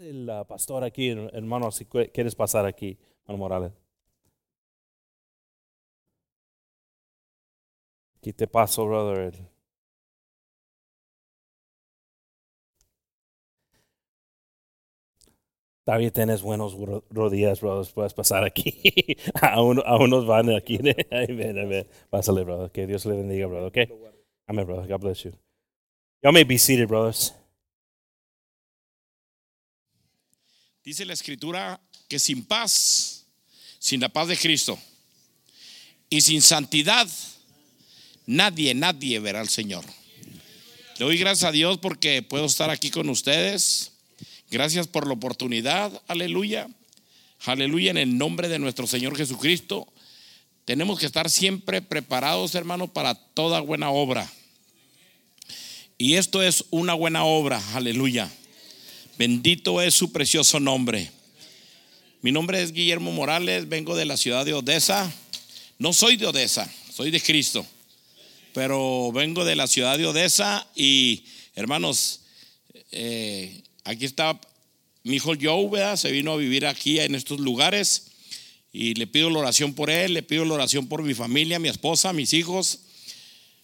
el pastor aquí, hermano, si quieres pasar aquí, hermano Morales. Aquí te paso, brother. Todavía tienes buenos rodillas, brother. Puedes pasar aquí. a, unos van aquí. ven, ven. Pásale, brother. Que Dios le bendiga, brother. Okay? Amen, brother. God bless you. Y'all may be seated, brothers. Dice la escritura que sin paz, sin la paz de Cristo y sin santidad, nadie, nadie verá al Señor. Le doy gracias a Dios porque puedo estar aquí con ustedes. Gracias por la oportunidad. Aleluya. Aleluya en el nombre de nuestro Señor Jesucristo. Tenemos que estar siempre preparados, hermano, para toda buena obra. Y esto es una buena obra. Aleluya. Bendito es su precioso nombre. Mi nombre es Guillermo Morales, vengo de la ciudad de Odessa. No soy de Odessa, soy de Cristo. Pero vengo de la ciudad de Odessa y hermanos, eh, aquí está mi hijo Joe, se vino a vivir aquí en estos lugares y le pido la oración por él, le pido la oración por mi familia, mi esposa, mis hijos.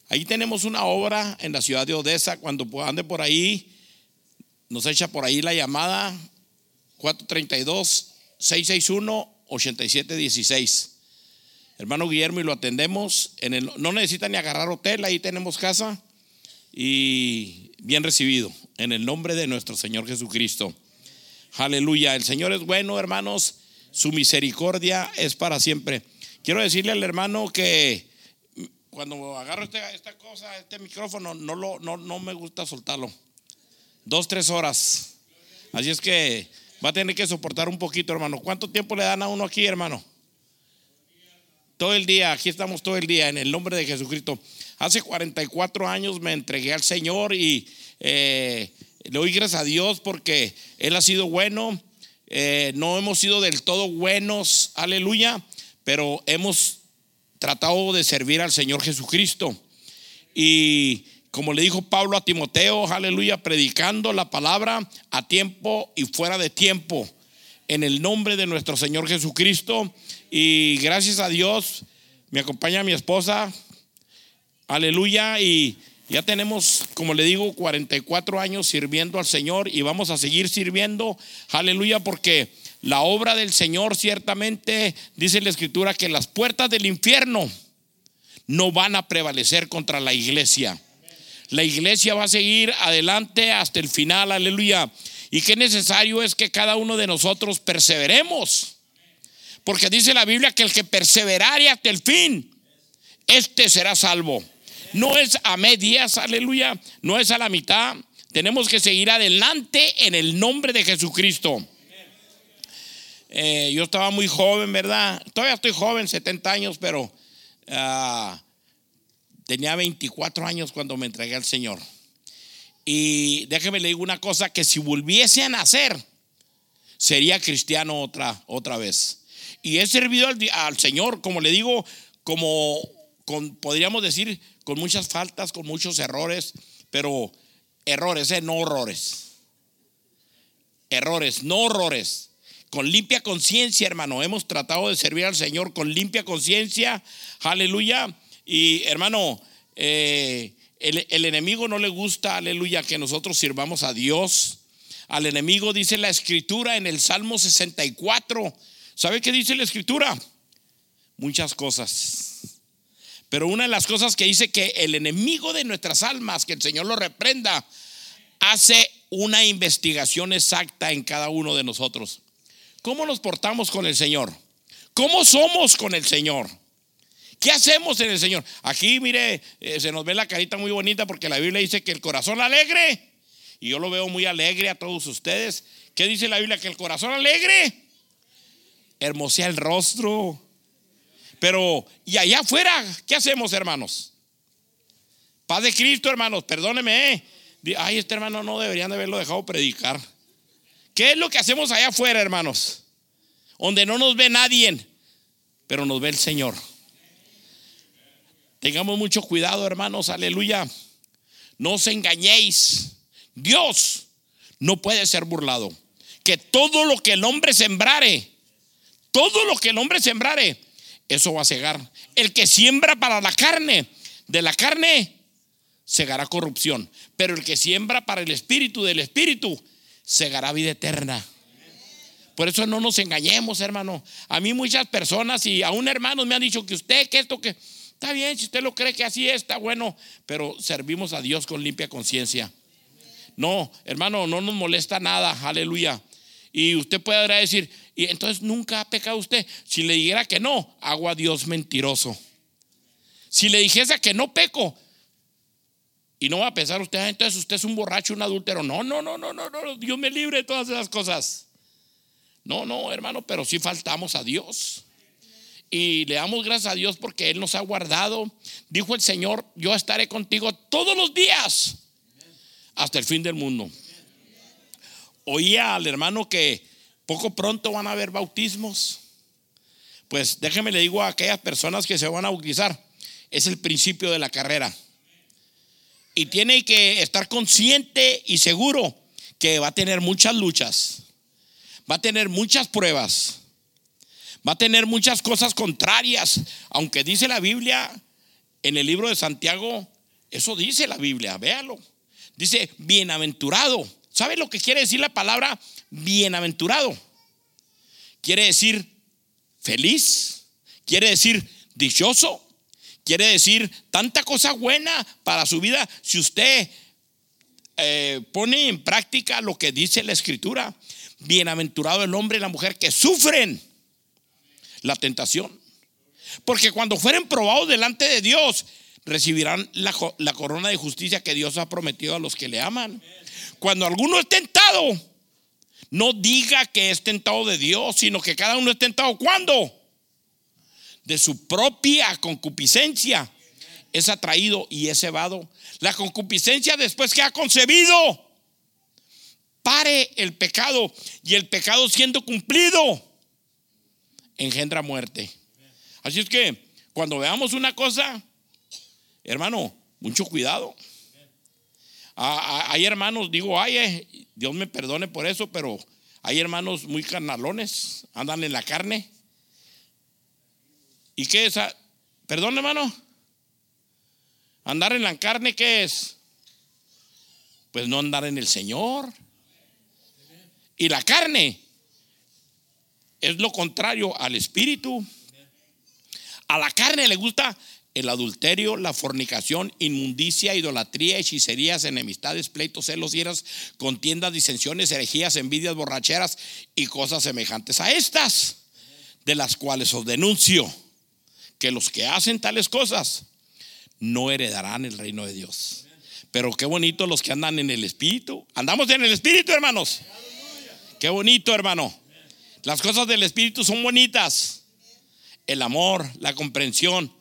Ahí tenemos una obra en la ciudad de Odessa, cuando ande por ahí, nos echa por ahí la llamada 432-661-8716. Hermano Guillermo, y lo atendemos. En el, no necesita ni agarrar hotel, ahí tenemos casa. Y bien recibido, en el nombre de nuestro Señor Jesucristo. Aleluya. El Señor es bueno, hermanos. Su misericordia es para siempre. Quiero decirle al hermano que cuando agarro esta, cosa, este micrófono, no, lo, no, no me gusta soltarlo dos, tres horas. Así es que va a tener que soportar un poquito, hermano. ¿Cuánto tiempo le dan a uno aquí, hermano? Todo el día, aquí estamos todo el día en el nombre de Jesucristo. Hace 44 años me entregué al Señor y eh, le doy gracias a Dios porque Él ha sido bueno. Eh, no hemos sido del todo buenos, aleluya, pero hemos tratado de servir al Señor Jesucristo. Y como le dijo Pablo a Timoteo, aleluya, predicando la palabra a tiempo y fuera de tiempo, en el nombre de nuestro Señor Jesucristo. Y gracias a Dios, me acompaña mi esposa, aleluya, y ya tenemos, como le digo, 44 años sirviendo al Señor y vamos a seguir sirviendo, aleluya, porque la obra del Señor ciertamente, dice la Escritura, que las puertas del infierno no van a prevalecer contra la iglesia. La iglesia va a seguir adelante hasta el final, aleluya. Y qué necesario es que cada uno de nosotros perseveremos. Porque dice la Biblia que el que perseverare hasta el fin, este será salvo. No es a medias, aleluya, no es a la mitad. Tenemos que seguir adelante en el nombre de Jesucristo. Eh, yo estaba muy joven, ¿verdad? Todavía estoy joven, 70 años, pero uh, Tenía 24 años cuando me entregué al Señor. Y déjeme le digo una cosa, que si volviese a nacer, sería cristiano otra, otra vez. Y he servido al, Señor, como le digo, como con, podríamos decir, con muchas faltas, con muchos errores, pero errores, ¿eh? no horrores. Errores, no horrores. Con limpia conciencia, hermano, hemos tratado de servir al Señor con limpia conciencia. Aleluya. Y hermano, eh, el, enemigo no le gusta, aleluya, que nosotros sirvamos a Dios. Al enemigo dice la escritura en el Salmo 64. ¿Sabe qué dice la escritura? Muchas cosas. Pero una de las cosas que dice que el enemigo de nuestras almas, que el Señor lo reprenda, hace una investigación exacta en cada uno de nosotros. ¿Cómo nos portamos con el Señor? ¿Cómo somos con el Señor? ¿Qué hacemos en el Señor? Aquí, mire, eh, se nos ve la carita muy bonita porque la Biblia dice que el corazón alegre, y yo lo veo muy alegre a todos ustedes. ¿Qué dice la Biblia? Que el corazón alegre hermosea el rostro. Pero, ¿y allá afuera qué hacemos, hermanos? Paz de Cristo, hermanos, perdóneme. Eh. Ay, este hermano no deberían de haberlo dejado predicar. ¿Qué es lo que hacemos allá afuera, hermanos? Donde no nos ve nadie, pero nos ve el Señor. Tengamos mucho cuidado, hermanos, aleluya. No os engañéis. Dios no puede ser burlado. que todo lo que el hombre sembrare, todo lo que el hombre sembrare, eso va a cegar. El que siembra para la carne, de la carne, segará corrupción. Pero el que siembra para el espíritu, del espíritu, segará vida eterna. Por eso no nos engañemos, hermano. A mí muchas personas y aún hermanos me han dicho que usted, que esto, que está bien, si usted lo cree que así es, está bueno, pero servimos a Dios con limpia conciencia. No, hermano, no nos molesta nada, aleluya. Y usted puede decir, y entonces nunca ha pecado usted. Si le dijera que no, hago a Dios mentiroso. Si le dijese que no peco, y no va a pensar usted, ah, entonces usted es un borracho, un adúltero. No, no, no, no, no, no, Dios me libre de todas esas cosas. No, no, hermano, pero sí faltamos a Dios. Y le damos gracias a Dios porque Él nos ha guardado. Dijo el Señor, yo estaré contigo todos los días hasta el fin del mundo. Oía al hermano que poco pronto van a haber bautismos. Pues déjeme le digo a aquellas personas que se van a bautizar, es el principio de la carrera. Y tiene que estar consciente y seguro que va a tener muchas luchas, va a tener muchas pruebas, va a tener muchas cosas contrarias, aunque dice la Biblia en el libro de Santiago, eso dice la Biblia, véalo. Dice, bienaventurado. ¿Sabe lo que quiere decir la palabra bienaventurado? Quiere decir feliz, quiere decir dichoso, quiere decir tanta cosa buena para su vida si usted eh, pone en práctica lo que dice la escritura. Bienaventurado el hombre y la mujer que sufren la tentación. Porque cuando fueren probados delante de Dios, recibirán la, corona de justicia que Dios ha prometido a los que le aman. Cuando alguno es tentado, no diga que es tentado de Dios, sino que cada uno es tentado. ¿Cuándo? De su propia concupiscencia es atraído y es cebado. La concupiscencia después que ha concebido, pare el pecado y el pecado siendo cumplido engendra muerte. Así es que cuando veamos una cosa, hermano, mucho cuidado. Hay hermanos, digo, ay, eh, Dios me perdone por eso, pero hay hermanos muy carnalones, andan en la carne. ¿Y qué es? Perdón, hermano. Andar en la carne, ¿qué es? Pues no andar en el Señor. Y la carne es lo contrario al espíritu. A la carne le gusta el adulterio, la fornicación, inmundicia, idolatría, hechicerías, enemistades, pleitos, celos, ieras, contiendas, disensiones, herejías, envidias, borracheras y cosas semejantes a estas, de las cuales os denuncio que los que hacen tales cosas no heredarán el reino de Dios. Pero qué bonito los que andan en el espíritu. Andamos en el espíritu, hermanos. Qué bonito, hermano. Las cosas del espíritu son bonitas. El amor, la comprensión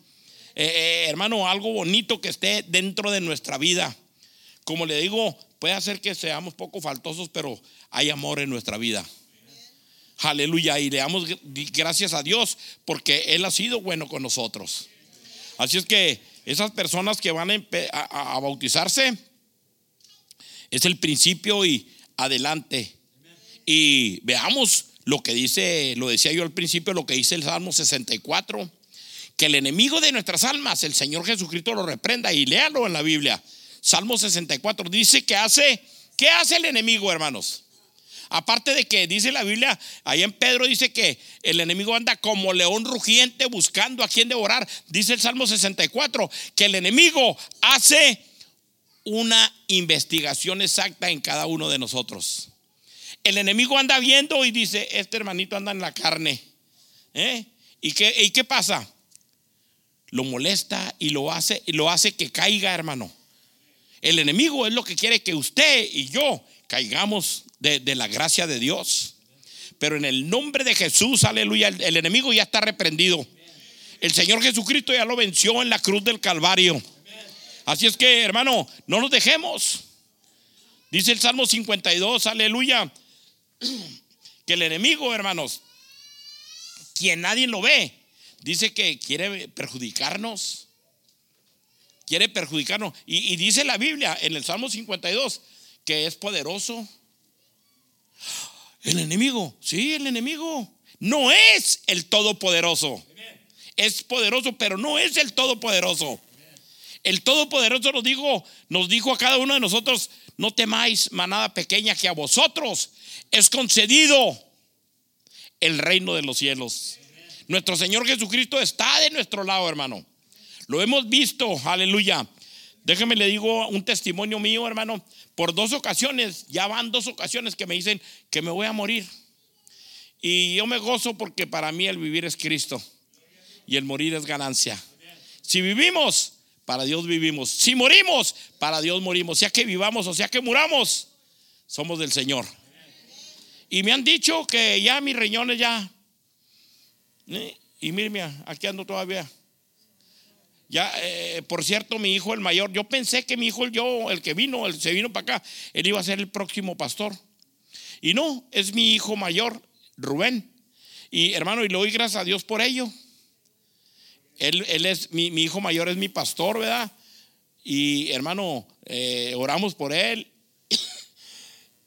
eh, eh, hermano, algo bonito que esté dentro de nuestra vida. Como le digo, puede hacer que seamos poco faltosos, pero hay amor en nuestra vida. Aleluya. Y le damos gracias a Dios porque Él ha sido bueno con nosotros. Así es que esas personas que van a, a bautizarse, es el principio y adelante. Y veamos lo que dice, lo decía yo al principio, lo que dice el Salmo 64 que el enemigo de nuestras almas, el Señor Jesucristo lo reprenda y léalo en la Biblia. Salmo 64 dice que hace, ¿qué hace el enemigo, hermanos? Aparte de que dice la Biblia, ahí en Pedro dice que el enemigo anda como león rugiente buscando a quien devorar. Dice el Salmo 64 que el enemigo hace una investigación exacta en cada uno de nosotros. El enemigo anda viendo y dice, este hermanito anda en la carne. ¿eh? ¿Y, qué, ¿Y pasa? lo molesta y lo hace, y lo hace que caiga, hermano. El enemigo es lo que quiere que usted y yo caigamos de, la gracia de Dios. Pero en el nombre de Jesús, aleluya, el, el enemigo ya está reprendido. El Señor Jesucristo ya lo venció en la cruz del Calvario. Así es que, hermano, no nos dejemos. Dice el Salmo 52, aleluya, que el enemigo, hermanos, quien nadie lo ve, dice que quiere perjudicarnos. Quiere perjudicarnos. Y, dice la Biblia en el Salmo 52 que es poderoso. El enemigo, sí, el enemigo. No es el todopoderoso. Es poderoso, pero no es el todopoderoso. El todopoderoso nos dijo, nos dijo a cada uno de nosotros, no temáis manada pequeña que a vosotros es concedido el reino de los cielos. Nuestro Señor Jesucristo está de nuestro lado, hermano. Lo hemos visto, aleluya. Déjeme le digo un testimonio mío, hermano. Por dos ocasiones, ya van dos ocasiones que me dicen que me voy a morir. Y yo me gozo porque para mí el vivir es Cristo y el morir es ganancia. Si vivimos, para Dios vivimos. Si morimos, para Dios morimos. Sea que vivamos o sea que muramos, somos del Señor. Y me han dicho que ya mis riñones ya. ¿eh? Y mire, aquí ando todavía. Ya, eh, por cierto, mi hijo, el mayor, yo pensé que mi hijo, yo, el que vino, el se vino para acá, él iba a ser el próximo pastor. Y no, es mi hijo mayor, Rubén. Y hermano, y le doy gracias a Dios por ello. Él, él es, mi, mi, hijo mayor es mi pastor, ¿verdad? Y hermano, eh, oramos por él.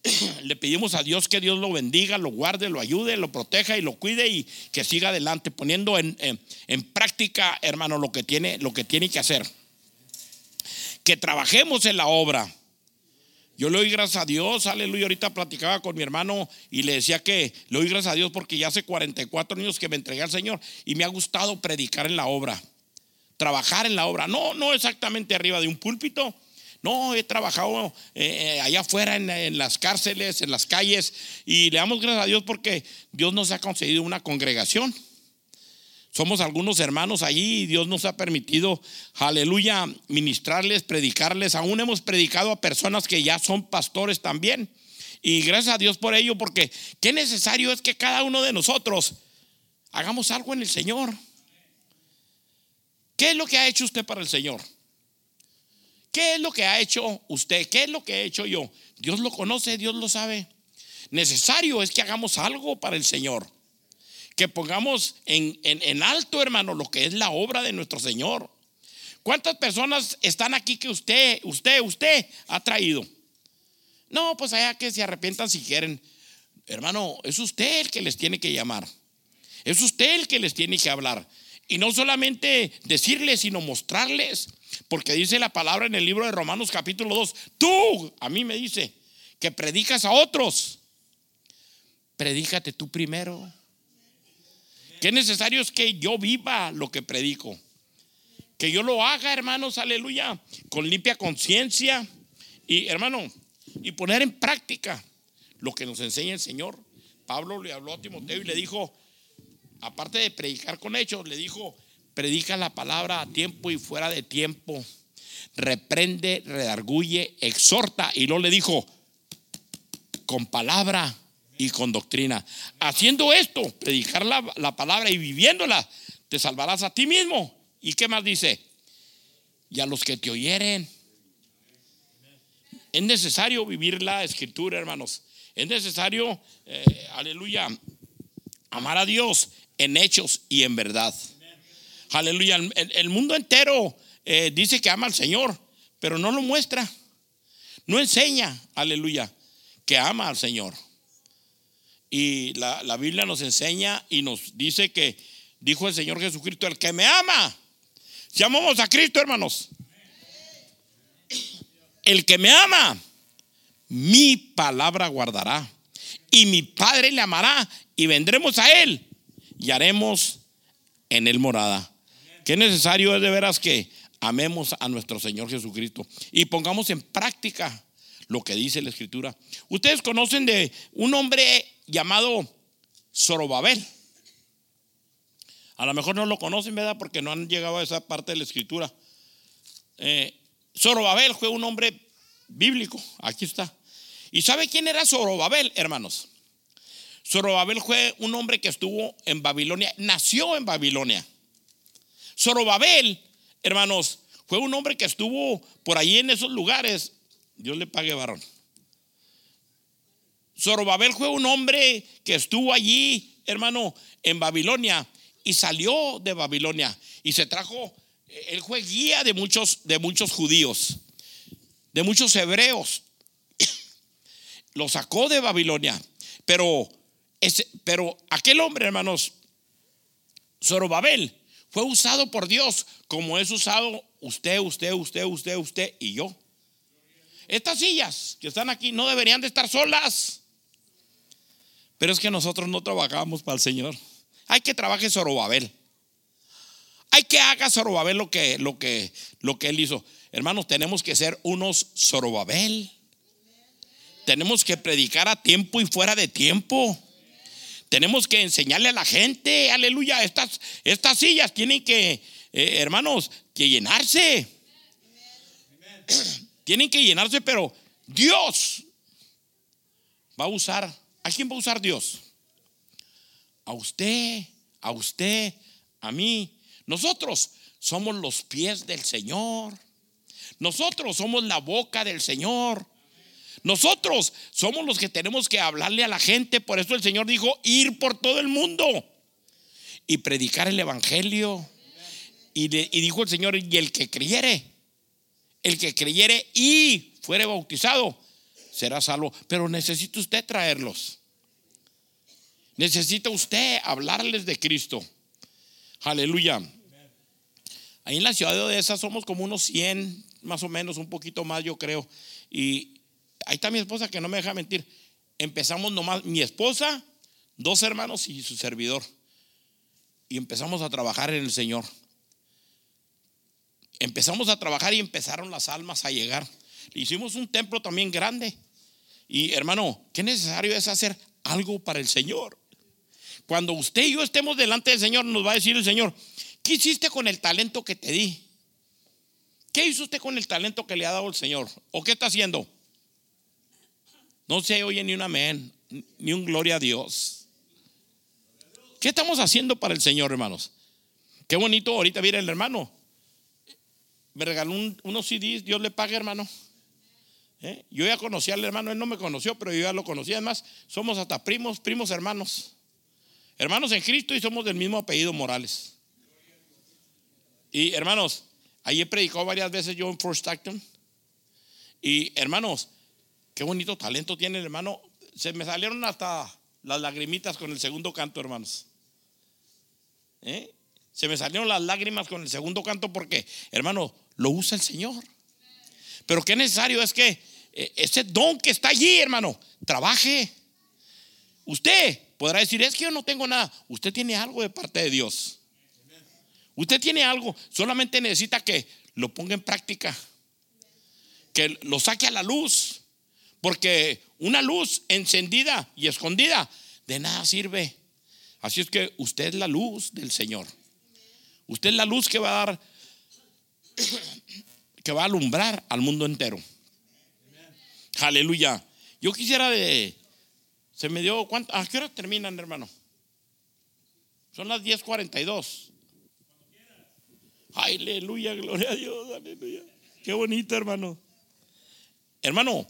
Le pedimos a Dios que Dios lo bendiga, lo guarde, lo ayude, lo proteja y lo cuide y que siga adelante, poniendo en, en, práctica, hermano, lo que, tiene, lo que tiene que hacer. Que trabajemos en la obra. Yo le doy gracias a Dios, aleluya. Ahorita platicaba con mi hermano y le decía que le doy gracias a Dios porque ya hace 44 años que me entregué al Señor y me ha gustado predicar en la obra, trabajar en la obra. No, no exactamente arriba de un púlpito, no, he trabajado eh, eh, allá afuera en, las cárceles, en las calles, y le damos gracias a Dios porque Dios nos ha concedido una congregación. Somos algunos hermanos allí y Dios nos ha permitido, aleluya, ministrarles, predicarles. Aún hemos predicado a personas que ya son pastores también. Y gracias a Dios por ello, porque qué necesario es que cada uno de nosotros hagamos algo en el Señor. ¿Qué es lo que ha hecho usted para el Señor? ¿Qué es lo que ha hecho usted? ¿Qué es lo que he hecho yo? Dios lo conoce, Dios lo sabe. Necesario es que hagamos algo para el Señor. Que pongamos en, en, alto, hermano, lo que es la obra de nuestro Señor. ¿Cuántas personas están aquí que usted, usted, usted ha traído? No, pues allá que se arrepientan si quieren. Hermano, es usted el que les tiene que llamar. Es usted el que les tiene que hablar. Y no solamente decirles, sino mostrarles. Porque dice la palabra en el libro de Romanos capítulo 2, tú, a mí me dice, que predicas a otros. Predícate tú primero. Qué necesario es que yo viva lo que predico. Que yo lo haga, hermanos, aleluya, con limpia conciencia. Y hermano, y poner en práctica lo que nos enseña el Señor. Pablo le habló a Timoteo y le dijo, aparte de predicar con hechos, le dijo, predica la palabra a tiempo y fuera de tiempo, reprende, redarguye, exhorta. Y luego le dijo, con palabra y con doctrina. Haciendo esto, predicar la, la, palabra y viviéndola, te salvarás a ti mismo. ¿Y qué más dice? Y a los que te oyeren. Es necesario vivir la escritura, hermanos. Es necesario, eh, aleluya, amar a Dios en hechos y en verdad. Aleluya. El, mundo entero eh, dice que ama al Señor, pero no lo muestra. No enseña, aleluya, que ama al Señor. Y la, la Biblia nos enseña y nos dice que dijo el Señor Jesucristo, el que me ama. Si amamos a Cristo, hermanos. El que me ama, mi palabra guardará. Y mi Padre le amará y vendremos a Él y haremos en Él morada. Qué necesario es de veras que amemos a nuestro Señor Jesucristo y pongamos en práctica lo que dice la Escritura. Ustedes conocen de un hombre llamado Zorobabel. A lo mejor no lo conocen, ¿verdad? Porque no han llegado a esa parte de la Escritura. Eh, Zorobabel fue un hombre bíblico. Aquí está. ¿Y sabe quién era Zorobabel, hermanos? Zorobabel fue un hombre que estuvo en Babilonia, nació en Babilonia. Zorobabel, hermanos, fue un hombre que estuvo por ahí en esos lugares. Dios le pague varón. Zorobabel fue un hombre que estuvo allí, hermano, en Babilonia y salió de Babilonia y se trajo, él fue guía de muchos, de muchos judíos, de muchos hebreos. Lo sacó de Babilonia Pero, ese, pero aquel hombre, hermanos, Zorobabel, fue usado por Dios como es usado usted, usted, usted, usted, usted y yo. Estas sillas que están aquí no deberían de estar solas. Pero es que nosotros no trabajamos para el Señor. Hay que trabaje Zorobabel. Hay que haga Zorobabel lo que, lo que, lo que él hizo. Hermanos, tenemos que ser unos Zorobabel. Tenemos que predicar a tiempo y fuera de tiempo. Tenemos que enseñarle a la gente, aleluya, estas, estas sillas tienen que, eh, hermanos, que llenarse. Tienen que llenarse, pero Dios va a usar, ¿a quién va a usar Dios? A usted, a usted, a mí. Nosotros somos los pies del Señor. Nosotros somos la boca del Señor. Nosotros somos los que tenemos que hablarle a la gente. Por eso el Señor dijo, ir por todo el mundo y predicar el Evangelio. Y, dijo el Señor, y el que creyere, el que creyere y fuere bautizado, será salvo. Pero necesita usted traerlos. Necesita usted hablarles de Cristo. Aleluya. Ahí en la ciudad de Odessa somos como unos 100, más o menos, un poquito más, yo creo. Y ahí está mi esposa que no me deja mentir. Empezamos nomás, mi esposa, dos hermanos y su servidor. Y empezamos a trabajar en el Señor. Empezamos a trabajar y empezaron las almas a llegar. Hicimos un templo también grande. Y hermano, qué necesario es hacer algo para el Señor. Cuando usted y yo estemos delante del Señor, nos va a decir el Señor, ¿qué hiciste con el talento que te di? ¿Qué hizo usted con el talento que le ha dado el Señor? ¿O qué está haciendo? No se oye ni un amén, ni un gloria a Dios. ¿Qué estamos haciendo para el Señor, hermanos? Qué bonito, ahorita viene el hermano. Me regaló unos CDs, Dios le pague, hermano. ¿Eh? Yo ya conocí al hermano, él no me conoció, pero yo ya lo conocí. Además, somos hasta primos, primos hermanos. Hermanos en Cristo y somos del mismo apellido Morales. Y hermanos, ahí he predicado varias veces yo en First Acton. Y hermanos, Qué bonito talento tiene el hermano. Se me salieron hasta las lagrimitas con el segundo canto, hermanos. ¿Eh? Se me salieron las lágrimas con el segundo canto porque, hermano, lo usa el Señor. Pero qué necesario es que ese don que está allí, hermano, trabaje. Usted podrá decir, es que yo no tengo nada. Usted tiene algo de parte de Dios. Usted tiene algo, solamente necesita que lo ponga en práctica, que lo saque a la luz. Porque una luz encendida y escondida de nada sirve. Así es que usted es la luz del Señor. Usted es la luz que va a dar, que va a alumbrar al mundo entero. Aleluya. Yo quisiera de, se me dio, ¿cuánto? ¿a qué hora terminan, hermano? Son las 10:42. Aleluya, gloria a Dios, aleluya. Qué bonito, hermano. Hermano,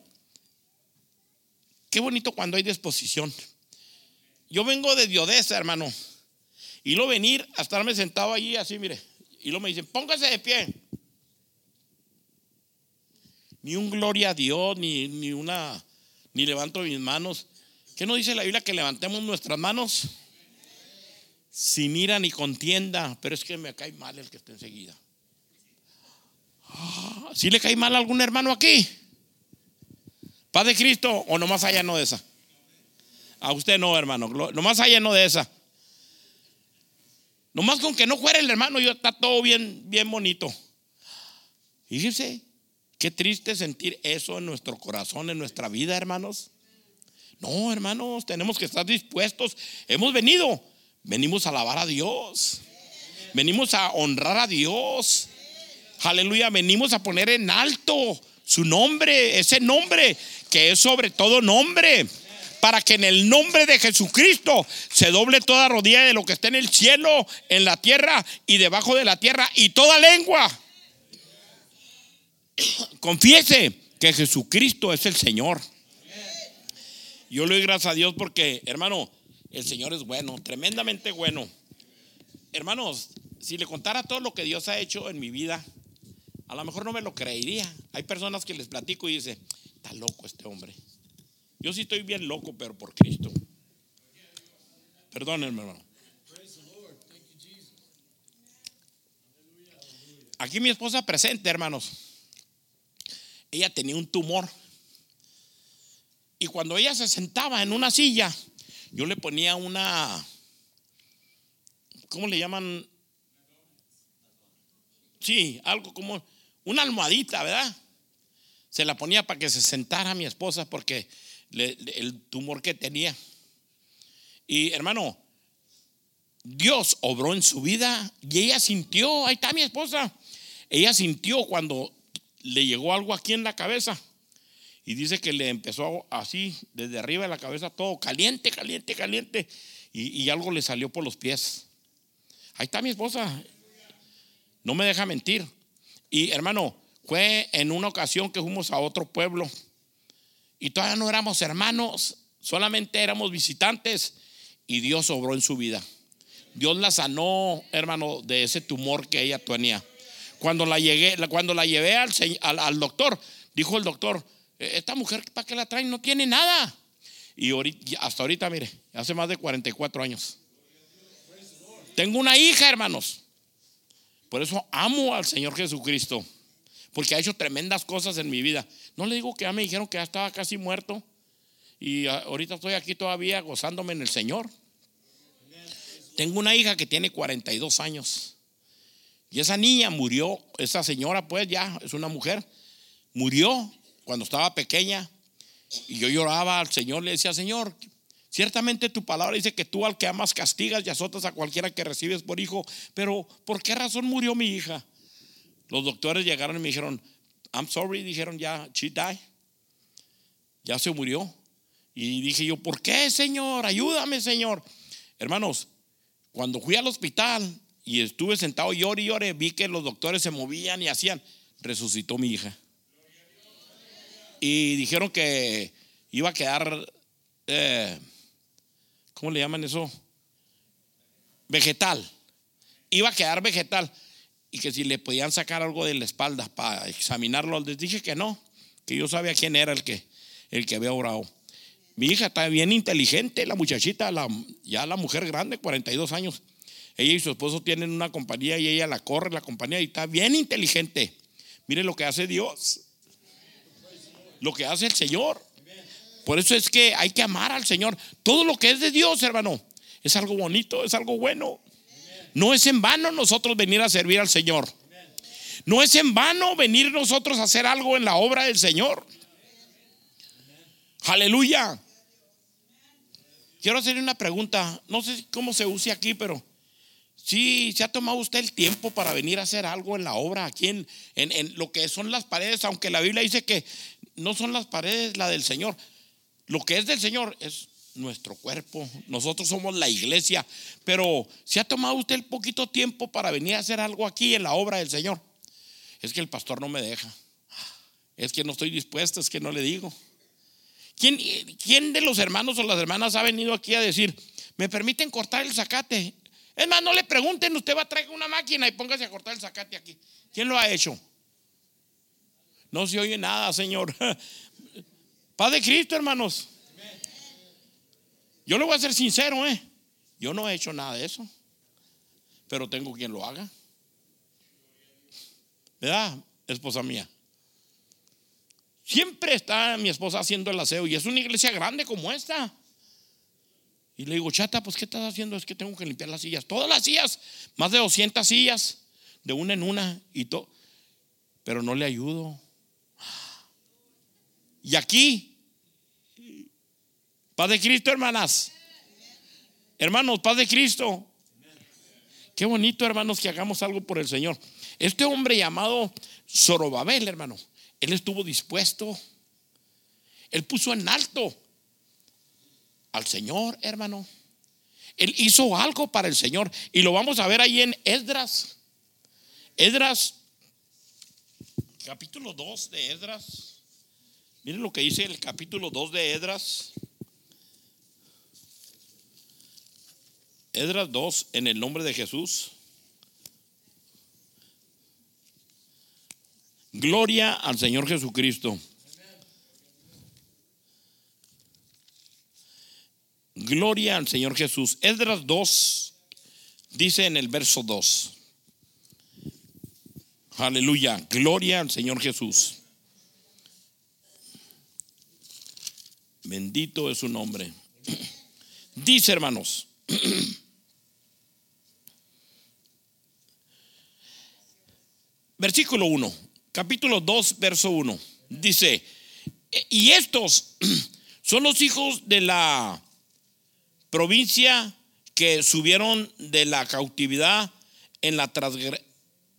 Qué bonito cuando hay disposición. Yo vengo de Diodesa, hermano. Y lo venir a estarme sentado allí así, mire. Y lo me dicen, póngase de pie. Ni un gloria a Dios, ni, ni una, ni levanto mis manos. ¿Qué no dice la Biblia que levantemos nuestras manos? Sin ira ni contienda. Pero es que me cae mal el que está enseguida. Ah, ¿Sí le cae mal a algún hermano aquí? ¿Paz de Cristo o nomás allá no de esa? A usted no, hermano. Nomás allá no de esa. Nomás con que no fuera el hermano, yo está todo bien, bien bonito. Fíjense, qué triste sentir eso en nuestro corazón, en nuestra vida, hermanos. No, hermanos, tenemos que estar dispuestos. Hemos venido, venimos a alabar a Dios. Venimos a honrar a Dios. Aleluya, venimos a poner en alto su nombre, ese nombre que es sobre todo nombre, para que en el nombre de Jesucristo se doble toda rodilla de lo que está en el cielo, en la tierra y debajo de la tierra y toda lengua. Confiese que Jesucristo es el Señor. Yo le doy gracias a Dios porque, hermano, el Señor es bueno, tremendamente bueno. Hermanos, si le contara todo lo que Dios ha hecho en mi vida, a lo mejor no me lo creería. Hay personas que les platico y dicen, está loco este hombre. Yo sí estoy bien loco, pero por Cristo. Perdónenme, hermano. Aquí mi esposa presente, hermanos. Ella tenía un tumor. Y cuando ella se sentaba en una silla, yo le ponía una, ¿cómo le llaman? Sí, algo como una almohadita, ¿verdad? Se la ponía para que se sentara mi esposa porque el tumor que tenía. Y hermano, Dios obró en su vida y ella sintió, ahí está mi esposa, ella sintió cuando le llegó algo aquí en la cabeza. Y dice que le empezó así, desde arriba de la cabeza, todo caliente, caliente, caliente. Y, algo le salió por los pies. Ahí está mi esposa. No me deja mentir. Y hermano, fue en una ocasión que fuimos a otro pueblo. Y todavía no éramos hermanos, solamente éramos visitantes. Y Dios obró en su vida. Dios la sanó, hermano, de ese tumor que ella tenía. Cuando la, llegué, cuando la llevé al, al, doctor, dijo el doctor, e, esta mujer, ¿para qué la traen? No tiene nada. Y hasta ahorita, mire, hace más de 44 años. Tengo una hija, hermanos. Por eso amo al Señor Jesucristo. Porque ha hecho tremendas cosas en mi vida. No le digo que ya me dijeron que ya estaba casi muerto. Y ahorita estoy aquí todavía gozándome en el Señor. Tengo una hija que tiene 42 años. Y esa niña murió, esa señora pues ya es una mujer, murió cuando estaba pequeña. Y yo lloraba al Señor, le decía, Señor, ciertamente tu palabra dice que tú al que amas castigas y azotas a cualquiera que recibes por hijo, pero ¿por qué razón murió mi hija? Los doctores llegaron y me dijeron, I'm sorry, dijeron ya, she died, ya se murió. Y dije yo, ¿por qué, Señor? Ayúdame, Señor. Hermanos, cuando fui al hospital, y estuve sentado y lloré y lloré, vi que los doctores se movían y hacían, resucitó mi hija. Y dijeron que iba a quedar, eh, ¿cómo le llaman eso? Vegetal. Iba a quedar vegetal. Y que si le podían sacar algo de la espalda para examinarlo, les dije que no, que yo sabía quién era el que, el que había orado. Mi hija está bien inteligente, la muchachita, ya la mujer grande, 42 años ella y su esposo tienen una compañía y ella la corre la compañía y está bien inteligente. Mire lo que hace Dios. Lo que hace el Señor. Por eso es que hay que amar al Señor. Todo lo que es de Dios, hermano, es algo bonito, es algo bueno. No es en vano nosotros venir a servir al Señor. No es en vano venir nosotros a hacer algo en la obra del Señor. Aleluya. Quiero hacerle una pregunta. No sé cómo se use aquí, pero Sí, se ha tomado usted el tiempo para venir a hacer algo en la obra, aquí en, en, lo que son las paredes, aunque la Biblia dice que no son las paredes la del Señor. Lo que es del Señor es nuestro cuerpo. Nosotros somos la iglesia. Pero se ha tomado usted el poquito tiempo para venir a hacer algo aquí en la obra del Señor. Es que el pastor no me deja. Es que no estoy dispuesto, es que no le digo. ¿Quién, ¿Quién de los hermanos o las hermanas ha venido aquí a decir, me permiten cortar el zacate? Es más, no le pregunten, usted va a traer una máquina y póngase a cortar el zacate aquí. ¿Quién lo ha hecho? No se oye nada, Señor. Paz de Cristo, hermanos. Yo le voy a ser sincero, ¿eh? Yo no he hecho nada de eso. Pero tengo quien lo haga. ¿Verdad, esposa mía? Siempre está mi esposa haciendo el aseo y es una iglesia grande como esta. Y le digo, chata, pues ¿qué estás haciendo? Es que tengo que limpiar las sillas. Todas las sillas, más de 200 sillas, de una en una y todo. Pero no le ayudo. Y aquí, paz de Cristo, hermanas. Hermanos, paz de Cristo. Qué bonito, hermanos, que hagamos algo por el Señor. Este hombre llamado Zorobabel, hermano, él estuvo dispuesto. Él puso en alto al Señor, hermano. Él hizo algo para el Señor. Y lo vamos a ver ahí en Esdras. Esdras, capítulo 2 de Esdras. Miren lo que dice el capítulo 2 de Esdras. Esdras 2 en el nombre de Jesús. Gloria al Señor Jesucristo. Gloria al Señor Jesús. Esdras 2 dice en el verso 2. Aleluya. Gloria al Señor Jesús. Bendito es su nombre. Dice, hermanos. Versículo 1, capítulo 2, verso 1. Dice, y estos son los hijos de la provincia que subieron de la cautividad en la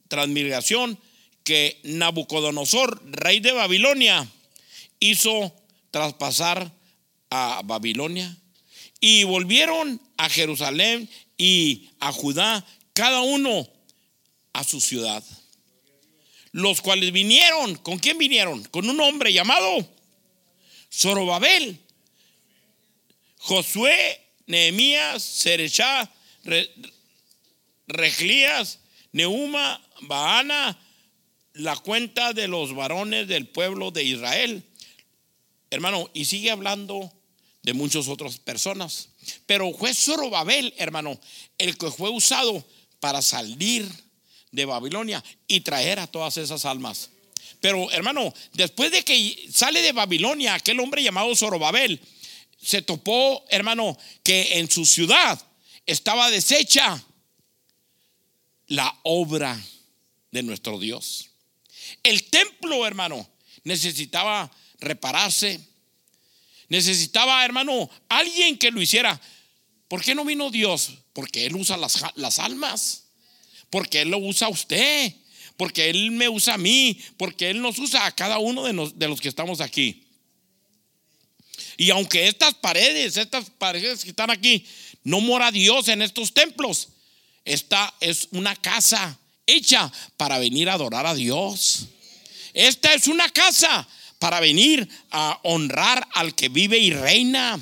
transmigración que Nabucodonosor, rey de Babilonia, hizo traspasar a Babilonia. Y volvieron a Jerusalén y a Judá, cada uno a su ciudad. Los cuales vinieron, ¿con quién vinieron? Con un hombre llamado Zorobabel, Josué, Nehemías, Serechá, Reglías, Neuma, Baana, la cuenta de los varones del pueblo de Israel. Hermano, y sigue hablando de muchas otras personas. Pero fue Zorobabel, hermano, el que fue usado para salir de Babilonia y traer a todas esas almas. Pero hermano, después de que sale de Babilonia aquel hombre llamado Zorobabel, se topó, hermano, que en su ciudad estaba deshecha la obra de nuestro Dios. El templo, hermano, necesitaba repararse. Necesitaba, hermano, alguien que lo hiciera. ¿Por qué no vino Dios? Porque Él usa las, las almas. Porque Él lo usa a usted. Porque Él me usa a mí. Porque Él nos usa a cada uno de, de los que estamos aquí. Y aunque estas paredes, estas paredes que están aquí, no mora Dios en estos templos, esta es una casa hecha para venir a adorar a Dios. Esta es una casa para venir a honrar al que vive y reina.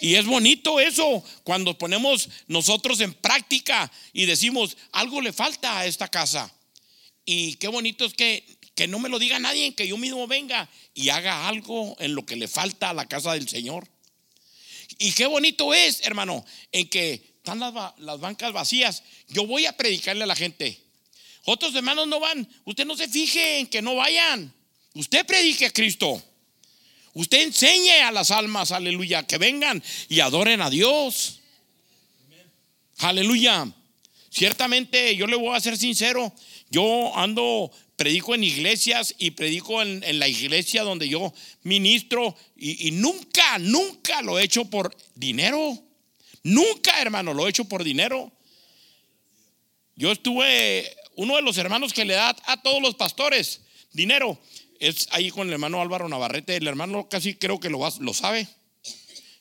Y es bonito eso cuando ponemos nosotros en práctica y decimos, algo le falta a esta casa. Y qué bonito es que, que no me lo diga nadie, que yo mismo venga y haga algo en lo que le falta a la casa del Señor. Y qué bonito es, hermano, en que están las, las bancas vacías. Yo voy a predicarle a la gente. Otros hermanos no van. Usted no se fije en que no vayan. Usted predique a Cristo. Usted enseñe a las almas, aleluya, que vengan y adoren a Dios. Aleluya. Ciertamente, yo le voy a ser sincero. Yo ando, predico en iglesias y predico en, la iglesia donde yo ministro y, y nunca, nunca lo he hecho por dinero. Nunca, hermano, lo he hecho por dinero. Yo estuve, uno de los hermanos que le da a todos los pastores dinero, es ahí con el hermano Álvaro Navarrete. El hermano casi creo que lo, lo sabe.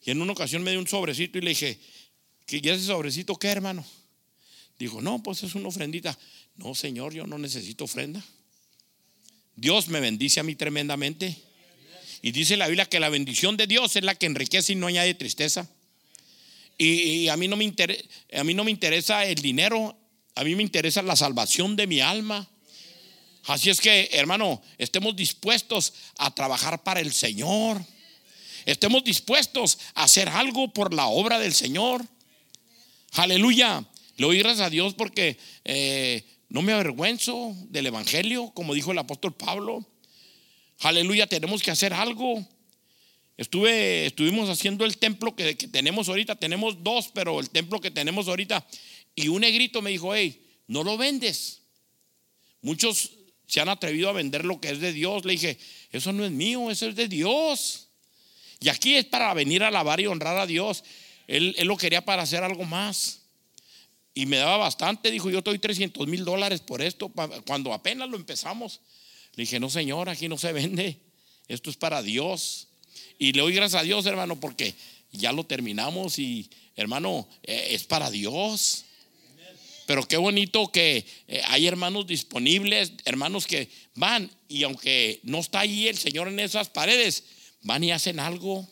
Y en una ocasión me dio un sobrecito y le dije, ¿qué ya ese sobrecito qué, hermano? Dijo, no, pues es una ofrendita. No, Señor, yo no necesito ofrenda. Dios me bendice a mí tremendamente. Y dice la Biblia que la bendición de Dios es la que enriquece y no añade tristeza. Y, a, mí no me interesa, a mí no me interesa el dinero, a mí me interesa la salvación de mi alma. Así es que, hermano, estemos dispuestos a trabajar para el Señor. Estemos dispuestos a hacer algo por la obra del Señor. Aleluya. Le doy gracias a Dios porque eh, no me avergüenzo del Evangelio, como dijo el apóstol Pablo. Aleluya, tenemos que hacer algo. Estuve, estuvimos haciendo el templo que, tenemos ahorita, tenemos dos, pero el templo que tenemos ahorita, y un negrito me dijo, hey, no lo vendes. Muchos se han atrevido a vender lo que es de Dios. Le dije, eso no es mío, eso es de Dios. Y aquí es para venir a alabar y honrar a Dios. Él, él lo quería para hacer algo más. Y me daba bastante, dijo, yo doy 300 mil dólares por esto, cuando apenas lo empezamos. Le dije, no señor, aquí no se vende, esto es para Dios. Y le doy gracias a Dios, hermano, porque ya lo terminamos y, hermano, eh, es para Dios. Pero qué bonito que eh, hay hermanos disponibles, hermanos que van y aunque no está ahí el Señor en esas paredes, van y hacen algo.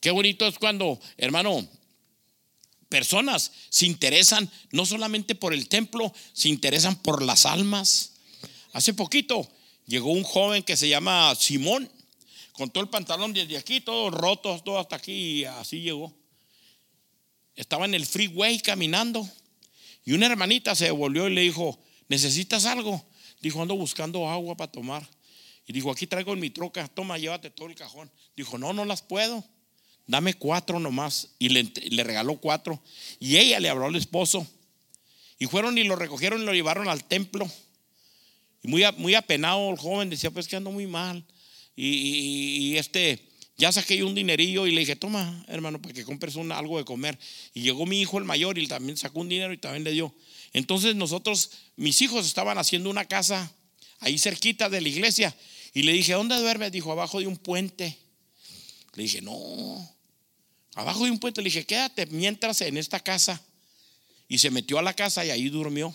Qué bonito es cuando, hermano, personas se interesan no solamente por el templo, se interesan por las almas. Hace poquito llegó un joven que se llama Simón con todo el pantalón desde aquí, todo roto, todo hasta aquí, y así llegó. estaba en el freeway caminando y una hermanita se devolvió y le dijo, ¿necesitas algo? Dijo, ando buscando agua para tomar. Y dijo, aquí traigo en mi troca, toma, llévate todo el cajón. Dijo, no, no las puedo. Dame cuatro nomás. Y le, regaló cuatro. Y ella le habló al esposo. Y fueron y lo recogieron y lo llevaron al templo. Y muy, muy apenado el joven decía, pues que ando muy mal. Y, este, ya saqué un dinerillo y le dije, toma, hermano, para que compres algo de comer. Y llegó mi hijo el mayor y también sacó un dinero y también le dio. Entonces nosotros, mis hijos estaban haciendo una casa ahí cerquita de la iglesia. Y le dije, ¿dónde duermes? Dijo, abajo de un puente. Le dije, no, abajo de un puente. Le dije, quédate mientras en esta casa. Y se metió a la casa y ahí durmió.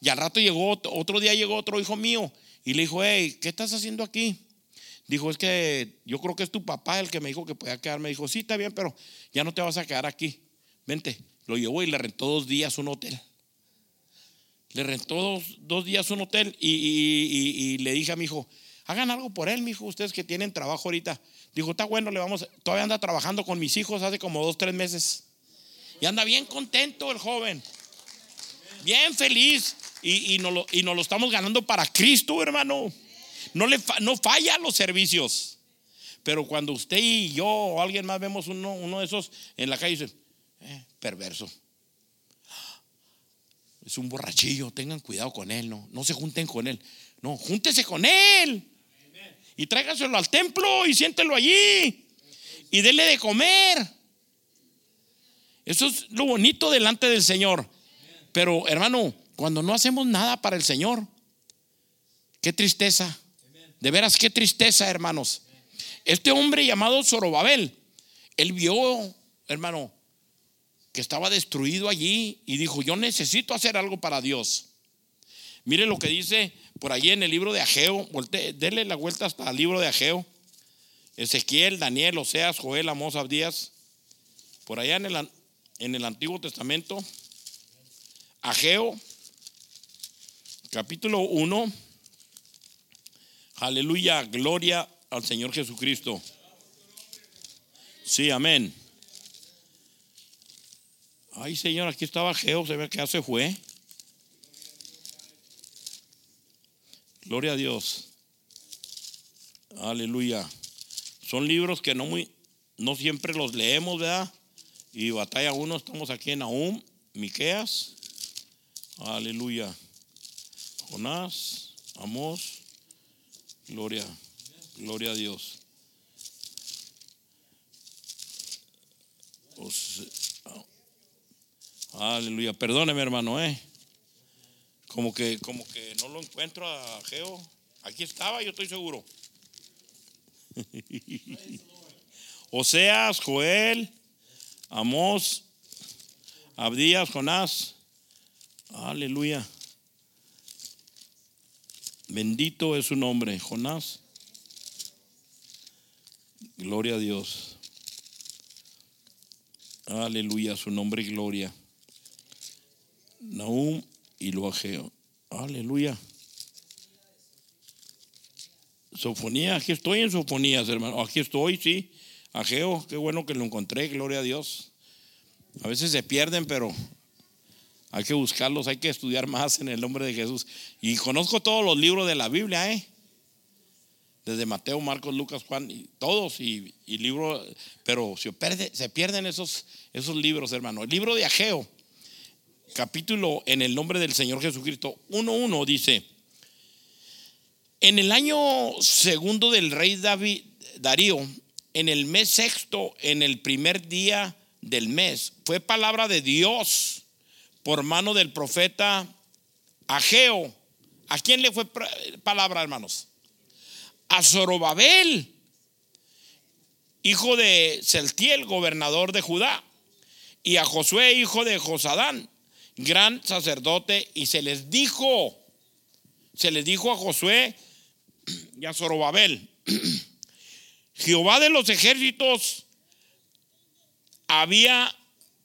Y al rato llegó, otro día llegó otro hijo mío y le dijo, hey, ¿qué estás haciendo aquí? Dijo, es que yo creo que es tu papá el que me dijo que podía quedarme. Dijo, sí, está bien, pero ya no te vas a quedar aquí. Vente. Lo llevó y le rentó dos días un hotel. Le rentó dos, días un hotel y, le dije a mi hijo, hagan algo por él, mi hijo, ustedes que tienen trabajo ahorita. Dijo, está bueno, le vamos, todavía anda trabajando con mis hijos hace como dos, tres meses. Y anda bien contento el joven. Bien feliz. Y, y, nos lo, y lo estamos ganando para Cristo, hermano. No, le, no falla los servicios. Pero cuando usted y yo o alguien más vemos uno, uno de esos en la calle, dice, eh, perverso. Es un borrachillo, tengan cuidado con él, no, no se junten con él. No, júntese con él. Y tráigaselo al templo y siéntelo allí. Y dele de comer. Eso es lo bonito delante del Señor. Pero hermano, cuando no hacemos nada para el Señor, qué tristeza. De veras, qué tristeza, hermanos. Este hombre llamado Zorobabel, él vio, hermano, que estaba destruido allí y dijo, yo necesito hacer algo para Dios. Mire lo que dice por allí en el libro de Ageo, denle la vuelta hasta el libro de Ageo. Ezequiel, Daniel, Oseas, Joel, Amós, Abdías, por allá en el, en el Antiguo Testamento. Ageo, capítulo 1. Aleluya, gloria al Señor Jesucristo. Sí, amén. Ay, Señor, aquí estaba Ageo, se ve que ya se fue. Gloria a Dios. Aleluya. Son libros que no muy, no siempre los leemos, ¿verdad? Y batalla uno, estamos aquí en Aum, Miqueas. Aleluya. Jonás, Amós. Gloria, gloria a Dios. aleluya. Perdóneme, hermano, eh. Como que, como que no lo encuentro a Geo. Aquí estaba, yo estoy seguro. Oseas, Joel, Amós, Abdías, Jonás. Aleluya. Bendito es su nombre, Jonás. Gloria a Dios. Aleluya, su nombre y gloria. Nahum y lo ajeo. Aleluya. Sofonía, aquí estoy en Sofonías, hermano. Aquí estoy, sí. Ageo, qué bueno que lo encontré, gloria a Dios. A veces se pierden, pero hay que buscarlos, hay que estudiar más en el nombre de Jesús. Y conozco todos los libros de la Biblia, ¿eh? Desde Mateo, Marcos, Lucas, Juan, y todos, y, libros, pero se, se pierden esos, esos libros, hermano. El libro de Ageo, capítulo en el nombre del Señor Jesucristo, 1.1 dice, en el año segundo del rey David, Darío, en el mes sexto, en el primer día del mes, fue palabra de Dios por mano del profeta Ageo. ¿A quién le fue palabra, hermanos? A Zorobabel, hijo de Celtiel, gobernador de Judá, y a Josué, hijo de Josadán, gran sacerdote, y se les dijo, se les dijo a Josué y a Zorobabel, Jehová de los ejércitos había,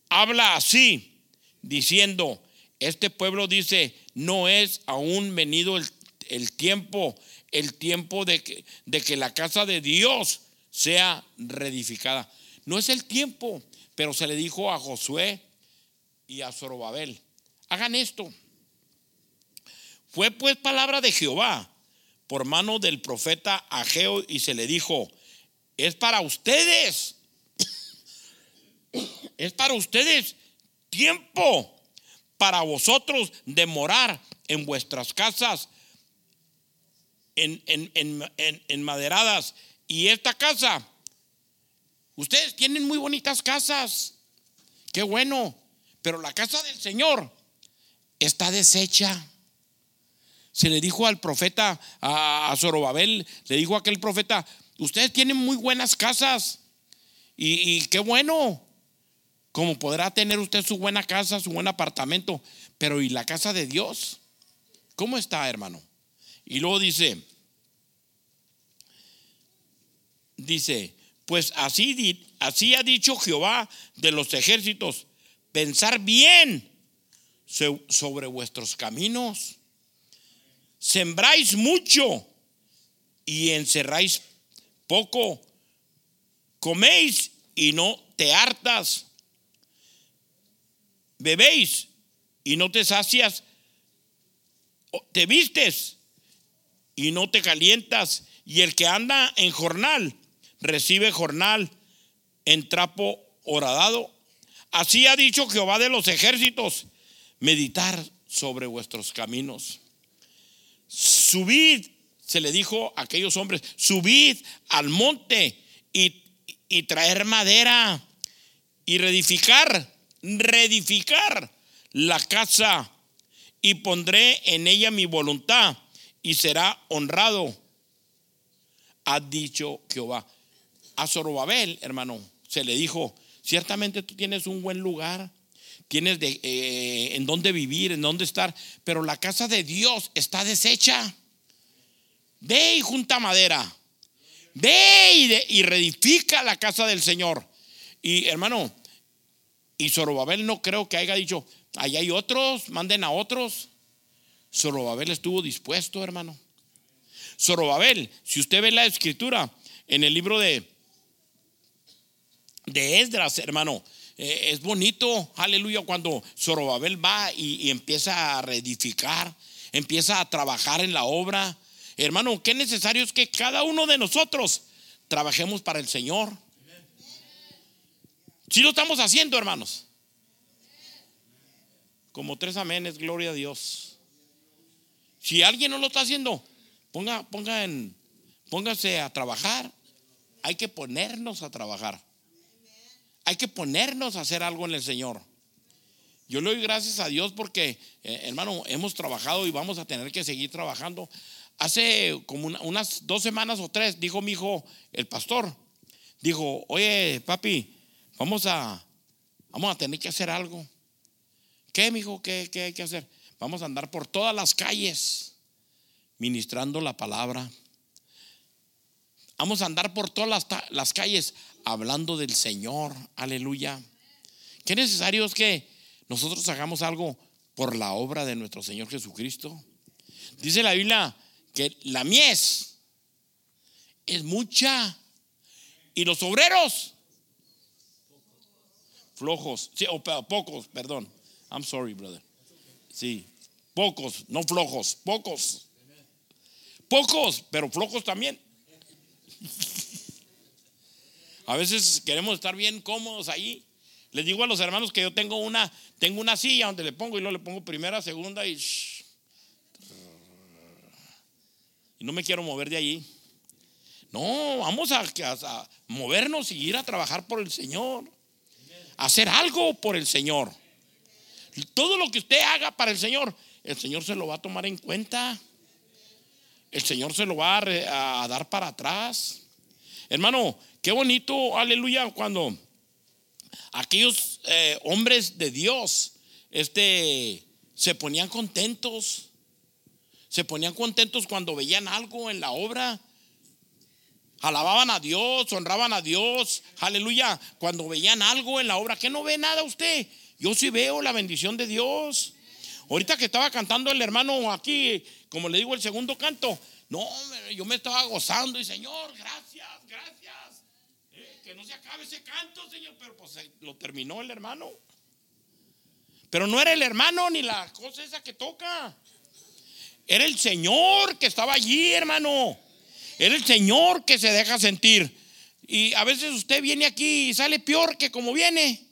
habla así, diciendo, este pueblo dice, no es aún venido el, tiempo, el tiempo de que, de que la casa de Dios sea reedificada. No es el tiempo, pero se le dijo a Josué y a Zorobabel, hagan esto. Fue pues palabra de Jehová por mano del profeta Ageo y se le dijo, es para ustedes, es para ustedes tiempo para vosotros de morar en vuestras casas en, en, maderadas. Y esta casa, ustedes tienen muy bonitas casas, qué bueno, pero la casa del Señor está deshecha. Se le dijo al profeta, a, Zorobabel, le dijo a aquel profeta, ustedes tienen muy buenas casas y qué bueno, como podrá tener usted su buena casa, su buen apartamento, pero ¿y la casa de Dios? ¿Cómo está, hermano? Y luego dice, dice, pues así, así ha dicho Jehová de los ejércitos, pensar bien sobre vuestros caminos. Sembráis mucho y encerráis poco. Coméis y no te hartas bebéis y no te sacias, te vistes y no te calientas, y el que anda en jornal recibe jornal en trapo horadado. Así ha dicho Jehová de los ejércitos, meditar sobre vuestros caminos. Subid, se le dijo a aquellos hombres, subid al monte y, traer madera y reedificar reedificar la casa y pondré en ella mi voluntad y será honrado, ha dicho Jehová. A Zorobabel, hermano, se le dijo, ciertamente tú tienes un buen lugar, tienes de, eh, en dónde vivir, en dónde estar, pero la casa de Dios está deshecha. Ve y junta madera. Ve y, y reedifica la casa del Señor. Y hermano, y Zorobabel no creo que haya dicho, ahí hay otros, manden a otros. Zorobabel estuvo dispuesto, hermano. Zorobabel, si usted ve la escritura en el libro de, de Esdras, hermano, eh, es bonito, aleluya, cuando Zorobabel va y, empieza a reedificar, empieza a trabajar en la obra. Hermano, qué necesario es que cada uno de nosotros trabajemos para el Señor. Si lo estamos haciendo, hermanos. Como tres amenes, gloria a Dios. Si alguien no lo está haciendo, ponga, ponga en, póngase a trabajar. Hay que ponernos a trabajar. Hay que ponernos a hacer algo en el Señor. Yo le doy gracias a Dios porque, eh, hermano, hemos trabajado y vamos a tener que seguir trabajando. Hace como unas dos semanas o tres, dijo mi hijo, el pastor, dijo, oye, papi, Vamos a, vamos a tener que hacer algo. ¿Qué, mijo? ¿Qué, ¿Qué hay que hacer? Vamos a andar por todas las calles ministrando la palabra. Vamos a andar por todas las, las calles hablando del Señor. Aleluya. Qué necesario es que nosotros hagamos algo por la obra de nuestro Señor Jesucristo. Dice la Biblia que la mies es mucha y los obreros flojos, sí, o pocos, perdón. I'm sorry, brother. Sí, pocos, no flojos, pocos. Pocos, pero flojos también. A veces queremos estar bien cómodos ahí. Les digo a los hermanos que yo tengo una, tengo una silla donde le pongo y luego le pongo primera, segunda y, no me quiero mover de allí. No, vamos a, a movernos y ir a trabajar por el Señor hacer algo por el Señor. Todo lo que usted haga para el Señor, el Señor se lo va a tomar en cuenta. El Señor se lo va a, dar para atrás. Hermano, qué bonito, aleluya, cuando aquellos eh, hombres de Dios este, se ponían contentos. Se ponían contentos cuando veían algo en la obra alababan a Dios, honraban a Dios, aleluya, cuando veían algo en la obra, que no ve nada usted. Yo sí veo la bendición de Dios. Ahorita que estaba cantando el hermano aquí, como le digo el segundo canto, no, yo me estaba gozando y Señor, gracias, gracias. Eh, que no se acabe ese canto, Señor, pero pues lo terminó el hermano. Pero no era el hermano ni la cosa esa que toca. Era el Señor que estaba allí, hermano. Era el Señor que se deja sentir. Y a veces usted viene aquí y sale peor que como viene.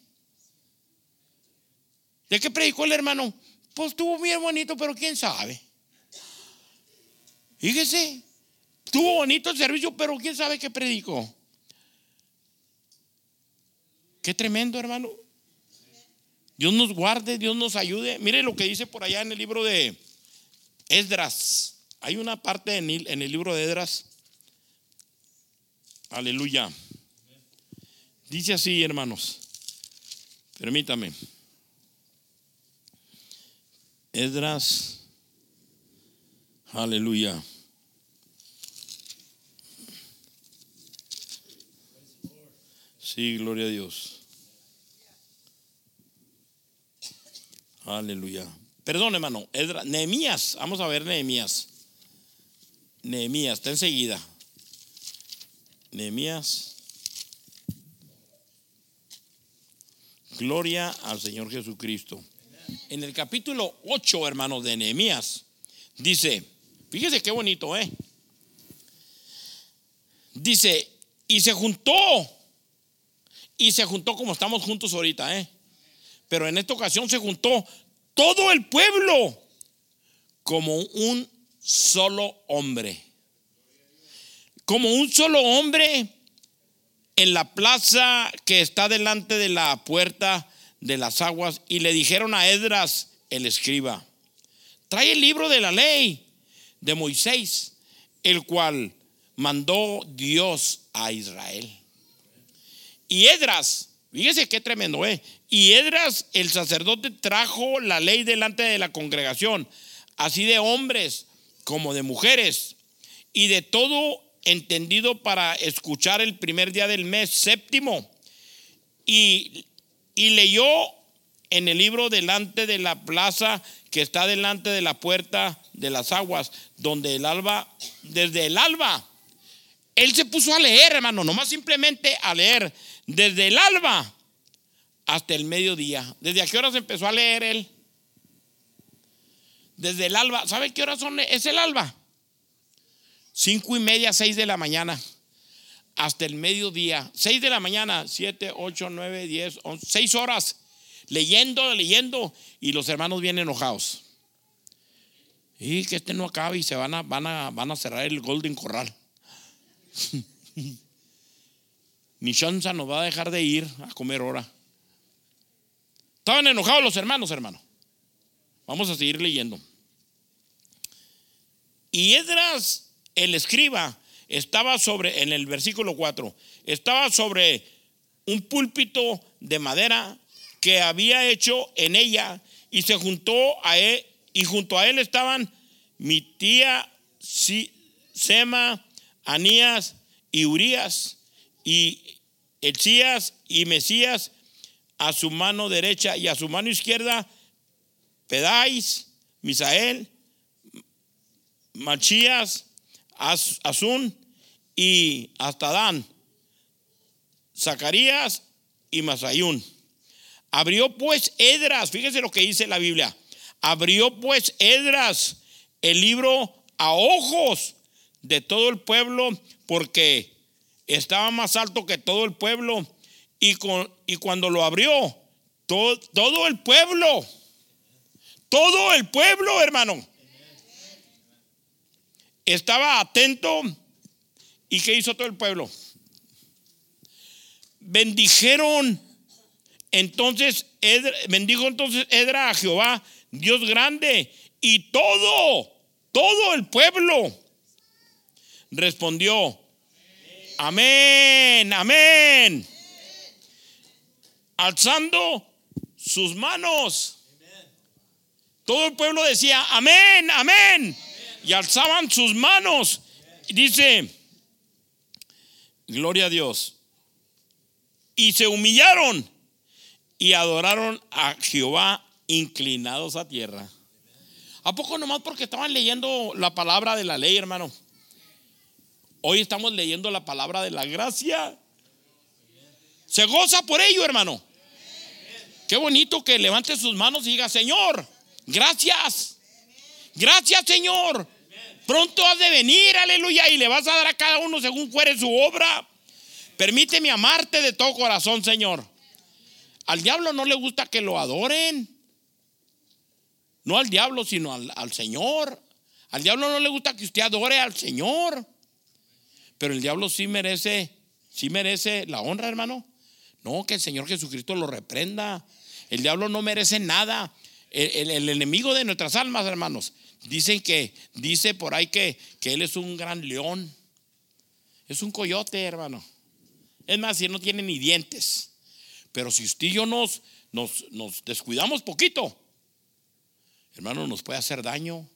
¿De qué predicó el hermano? Pues estuvo bien bonito, pero quién sabe. Fíjese, tuvo bonito el servicio, pero quién sabe qué predicó. Qué tremendo, hermano. Dios nos guarde, Dios nos ayude. Mire lo que dice por allá en el libro de Esdras. Hay una parte en el, en el libro de Esdras. Aleluya. Dice así, hermanos. Permítame. Esdras. Aleluya. Sí, gloria a Dios. Aleluya. Perdón, hermano. Esdras, Nehemías. Vamos a ver Nehemías. Nehemías, está enseguida. Nehemías. Gloria al Señor Jesucristo. En el capítulo 8, hermanos, de Nehemías, dice, fíjese qué bonito, ¿eh? Dice, y se juntó, y se juntó como estamos juntos ahorita, ¿eh? Pero en esta ocasión se juntó todo el pueblo como un solo hombre. Como un solo hombre en la plaza que está delante de la puerta de las aguas y le dijeron a Edras, el escriba, trae el libro de la ley de Moisés, el cual mandó Dios a Israel. Y Edras, fíjese qué tremendo, ¿eh? Y Edras, el sacerdote, trajo la ley delante de la congregación, así de hombres como de mujeres, y de todo entendido para escuchar el primer día del mes séptimo. Y, y leyó en el libro delante de la plaza que está delante de la puerta de las aguas, donde el alba, desde el alba, él se puso a leer, hermano, nomás simplemente a leer, desde el alba hasta el mediodía. ¿Desde a qué horas empezó a leer él? Desde el alba. ¿Sabe qué horas son? Es el alba. Cinco y media, seis de la mañana. Hasta el mediodía. Seis de la mañana, siete, ocho, nueve, diez, once, seis horas. Leyendo, leyendo. Y los hermanos vienen enojados. Y que este no acabe y se van a, van a, van a cerrar el Golden Corral. Ni Shansa nos va a dejar de ir a comer hora. Estaban enojados los hermanos, hermano. Vamos a seguir leyendo. Y Edras, el escriba, estaba sobre, en el versículo 4, estaba sobre un púlpito de madera que había hecho en ella y se juntó a él, y junto a él estaban mi tía Sema, Anías y Urias y Elías y Mesías a su mano derecha y a su mano izquierda Pedais, Misael, Machías, Azun y hasta Dan, Zacarías y Masayún. Abrió pues Edras, fíjese lo que dice la Biblia, abrió pues Edras el libro a ojos de todo el pueblo porque estaba más alto que todo el pueblo y, con, y cuando lo abrió, todo, todo el pueblo, todo el pueblo, hermano, estaba atento. ¿Y qué hizo todo el pueblo? Bendijeron entonces, bendijo entonces Edra a Jehová, Dios grande, y todo, todo el pueblo respondió, amén, amén, alzando sus manos. Todo el pueblo decía, amén, amén, y alzaban sus manos. Dice, gloria a Dios. Y se humillaron y adoraron a Jehová inclinados a tierra. ¿A poco nomás porque estaban leyendo la palabra de la ley, hermano? Hoy estamos leyendo la palabra de la gracia. Se goza por ello, hermano. Qué bonito que levante sus manos y diga, Señor, gracias. Gracias, Señor. Pronto has de venir, aleluya, y le vas a dar a cada uno según fuere su obra. Permíteme amarte de todo corazón, Señor. Al diablo no le gusta que lo adoren. No al diablo, sino al, Señor. Al diablo no le gusta que usted adore al Señor. Pero el diablo sí merece, sí merece la honra, hermano. No, que el Señor Jesucristo lo reprenda. El diablo no merece nada. El enemigo de nuestras almas, hermanos, dicen que, dice por ahí que, que él es un gran león. Es un coyote, hermano. Es más, él no tiene ni dientes. Pero si usted y yo nos, nos, nos descuidamos poquito, hermano, nos puede hacer daño.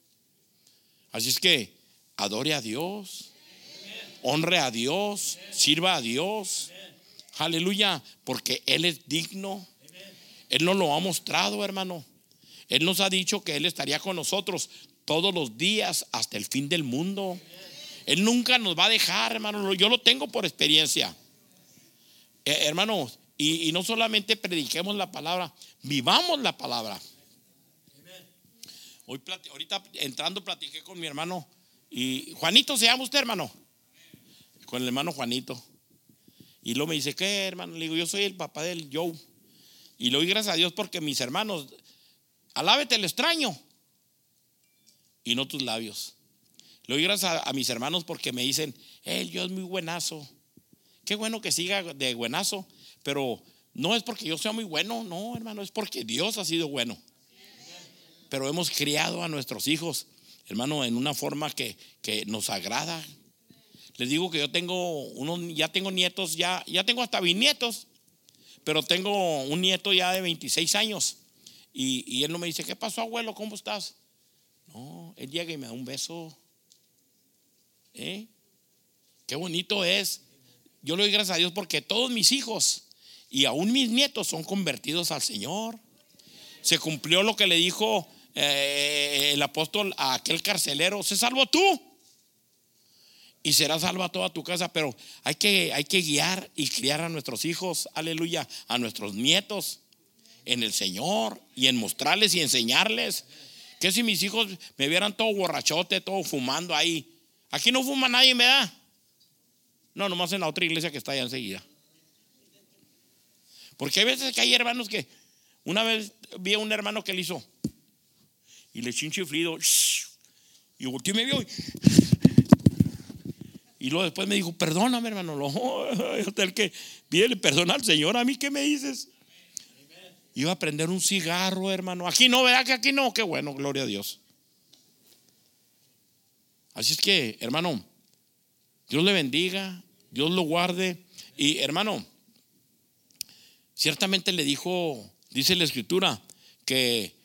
Así es que adore a Dios, honre a Dios, sirva a Dios. Aleluya, porque Él es digno. Él nos lo ha mostrado, hermano. Él nos ha dicho que Él estaría con nosotros todos los días hasta el fin del mundo. Él nunca nos va a dejar, hermano. Yo lo tengo por experiencia. Eh, hermano, y, no solamente prediquemos la palabra, vivamos la palabra. Hoy ahorita entrando platiqué con mi hermano y Juanito se llama usted, hermano. Con el hermano Juanito. Y luego me dice, ¿qué, hermano? Le digo, yo soy el papá del Joe. Y le doy gracias a Dios porque mis hermanos, alábete el extraño y no tus labios. Le doy gracias a, mis hermanos porque me dicen, el yo es muy buenazo. Qué bueno que siga de buenazo, pero no es porque yo sea muy bueno, no, hermano, es porque Dios ha sido bueno. Pero hemos criado a nuestros hijos, hermano, en una forma que, que nos agrada. Les digo que yo tengo unos, ya tengo nietos, ya, ya tengo hasta bisnietos, pero tengo un nieto ya de 26 años. Y, y él no me dice, ¿qué pasó, abuelo? ¿Cómo estás? No, él llega y me da un beso. ¿Eh? Qué bonito es. Yo le doy gracias a Dios porque todos mis hijos y aún mis nietos son convertidos al Señor. Se cumplió lo que le dijo eh, el apóstol a aquel carcelero, se salvó tú y será salva toda tu casa, pero hay que, hay que guiar y criar a nuestros hijos, aleluya, a nuestros nietos en el Señor y en mostrarles y enseñarles. Que si mis hijos me vieran todo borrachote, todo fumando ahí. Aquí no fuma nadie, ¿verdad? No, nomás en la otra iglesia que está allá enseguida. Porque hay veces que hay hermanos que, una vez vi a un hermano que le hizo y le echó un chiflido y volteó y me vio y, y luego después me dijo, perdóname hermano, lo, el que pídele perdón al Señor, a mí qué me dices. Iba a prender un cigarro, hermano. Aquí no, ¿verdad que aquí no? Qué bueno, gloria a Dios. Así es que, hermano, Dios le bendiga, Dios lo guarde. Y hermano, ciertamente le dijo, dice la escritura, que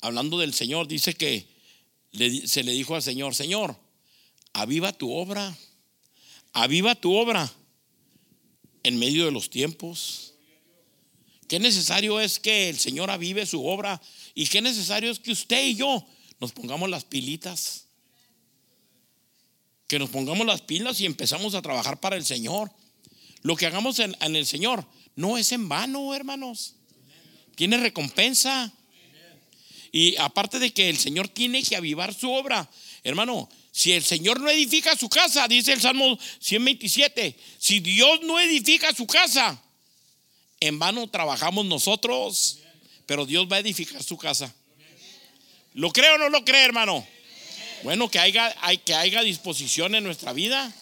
hablando del Señor, dice que se le dijo al Señor, Señor, aviva tu obra, aviva tu obra en medio de los tiempos. Qué necesario es que el Señor avive su obra y qué necesario es que usted y yo nos pongamos las pilitas. Que nos pongamos las pilas y empezamos a trabajar para el Señor. Lo que hagamos en, en el Señor no es en vano, hermanos. Tiene recompensa. Y aparte de que el Señor tiene que avivar su obra, hermano, si el Señor no edifica su casa, dice el Salmo 127, si Dios no edifica su casa, en vano trabajamos nosotros, pero Dios va a edificar su casa. ¿Lo cree o no lo cree, hermano? Bueno, que haya, hay, que haya disposición en nuestra vida.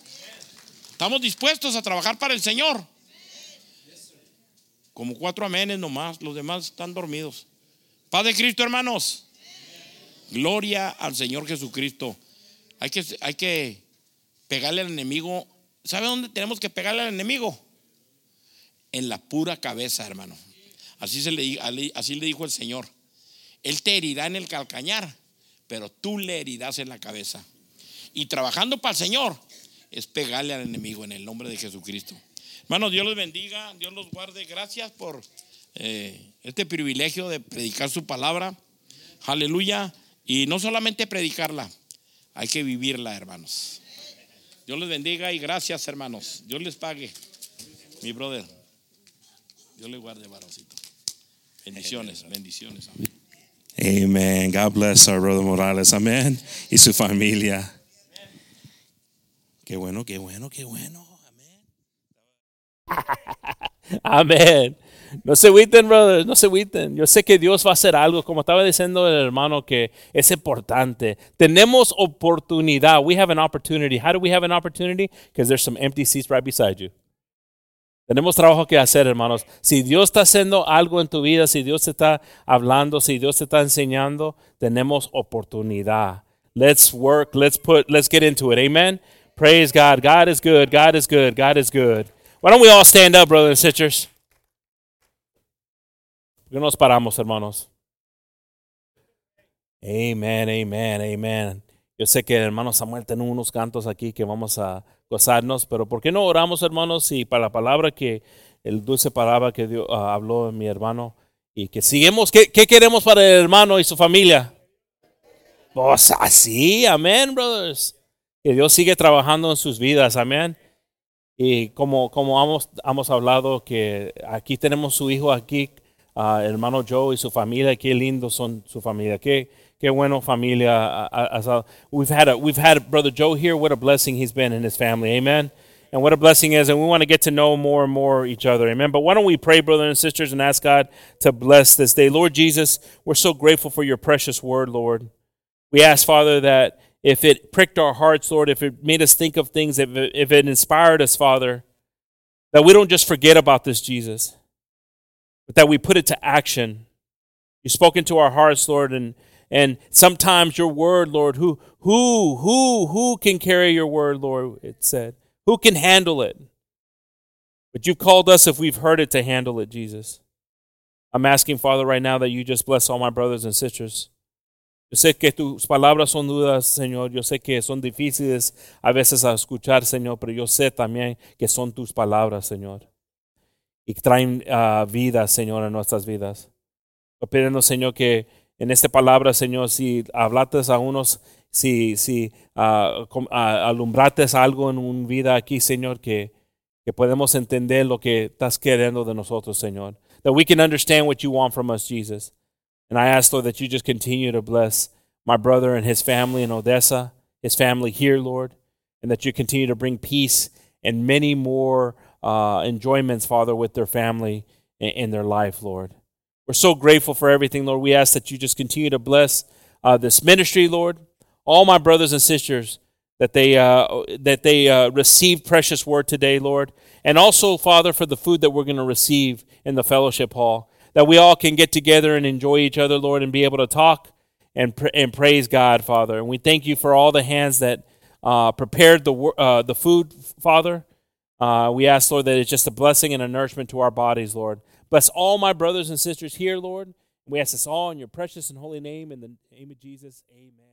Estamos dispuestos a trabajar para el Señor. Como cuatro amenes nomás, los demás están dormidos. Paz de Cristo, hermanos. Gloria al Señor Jesucristo. Hay que, hay que pegarle al enemigo. ¿Sabe dónde tenemos que pegarle al enemigo? En la pura cabeza, hermano. Así, se le, así le dijo el Señor. Él te herirá en el calcañar, pero tú le herirás en la cabeza. Y trabajando para el Señor es pegarle al enemigo en el nombre de Jesucristo. Hermanos, Dios los bendiga, Dios los guarde. Gracias por eh, este privilegio de predicar su palabra. Aleluya. Y no solamente predicarla, hay que vivirla, hermanos. Dios les bendiga y gracias, hermanos. Dios les pague, mi brother. Dios les guarde, varoncito. Bendiciones, bendiciones. Amen. God bless our brother Morales. Amén. Y su familia. Qué bueno, qué bueno, qué bueno. Amén. Amén. No se agüiten, brothers, no se agüiten. Yo sé que Dios va a hacer algo, como estaba diciendo el hermano, que es importante. Tenemos oportunidad. We have an opportunity. How do we have an opportunity? Because there's some empty seats right beside you. Tenemos trabajo que hacer, hermanos. Si Dios está haciendo algo en tu vida, si Dios te está hablando, si Dios te está enseñando, tenemos oportunidad. Let's work, let's put, let's get into it. Amen. Praise God. God is good. God is good. God is good. Why don't we all stand up, brothers and sisters? ¿Por qué nos paramos, hermanos? Amen, amen, amen. Yo sé que el hermano Samuel tiene unos cantos aquí que vamos a gozarnos, pero ¿por qué no oramos, hermanos? Y para la palabra que, el dulce palabra que Dios, uh, habló mi hermano, y que sigamos, ¿qué, ¿qué, queremos para el hermano y su familia? Pues así, amén, brothers. Que Dios sigue trabajando en sus vidas, amén. Y como, como hemos, hemos hablado, que aquí tenemos su hijo aquí, uh, hermano Joe y su familia, qué lindo son su familia, qué, qué bueno familia. We've had a, we've had brother Joe here. What a blessing he's been in his family, amen. And what a blessing is, and we want to get to know more and more each other, amen. But why don't we pray, brothers and sisters, and ask God to bless this day, Lord Jesus. We're so grateful for your precious word, Lord. We ask, Father, that if it pricked our hearts, Lord, if it made us think of things, if it, if it inspired us, Father, that we don't just forget about this, Jesus, but that we put it to action. You've spoken to our hearts, Lord, and and sometimes your word, Lord, who who who who can carry your word, Lord? It said, who can handle it? But you've called us if we've heard it to handle it, Jesus. I'm asking, Father, right now that you just bless all my brothers and sisters. Yo sé que tus palabras son dudas, Señor. Yo sé que son difíciles a veces a escuchar, Señor, pero yo sé también que son tus palabras, Señor. Y traen uh, vida, Señor, a nuestras vidas. Pido, Señor, que en esta palabra, Señor, si hablates a unos, si, si uh, alumbrates algo en una vida aquí, Señor, que, que podemos entender lo que estás queriendo de nosotros, Señor. That we can understand what you want from us, Jesus. And I ask, Lord, that you just continue to bless my brother and his family in Odessa, his family here, Lord, and that you continue to bring peace and many more uh, enjoyments, Father, with their family in, in, their life, Lord. We're so grateful for everything, Lord. We ask that you just continue to bless uh, this ministry, Lord. All my brothers and sisters, that they uh, that they uh, receive precious word today, Lord, and also, Father, for the food that we're going to receive in the fellowship hall that we all can get together and enjoy each other, Lord, and be able to talk and, and praise God, Father. And we thank you for all the hands that uh, prepared the, uh, the food, Father. Uh, we ask, Lord, that it's just a blessing and a nourishment to our bodies, Lord. Bless all my brothers and sisters here, Lord. We ask this all in your precious and holy name. In the name of Jesus, amen.